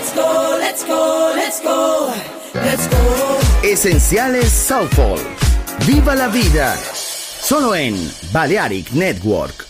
Let's go, let's go, let's go. Esenciales Soulful. Viva la vida. Solo en Balearic Network.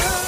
world.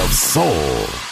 Of soul.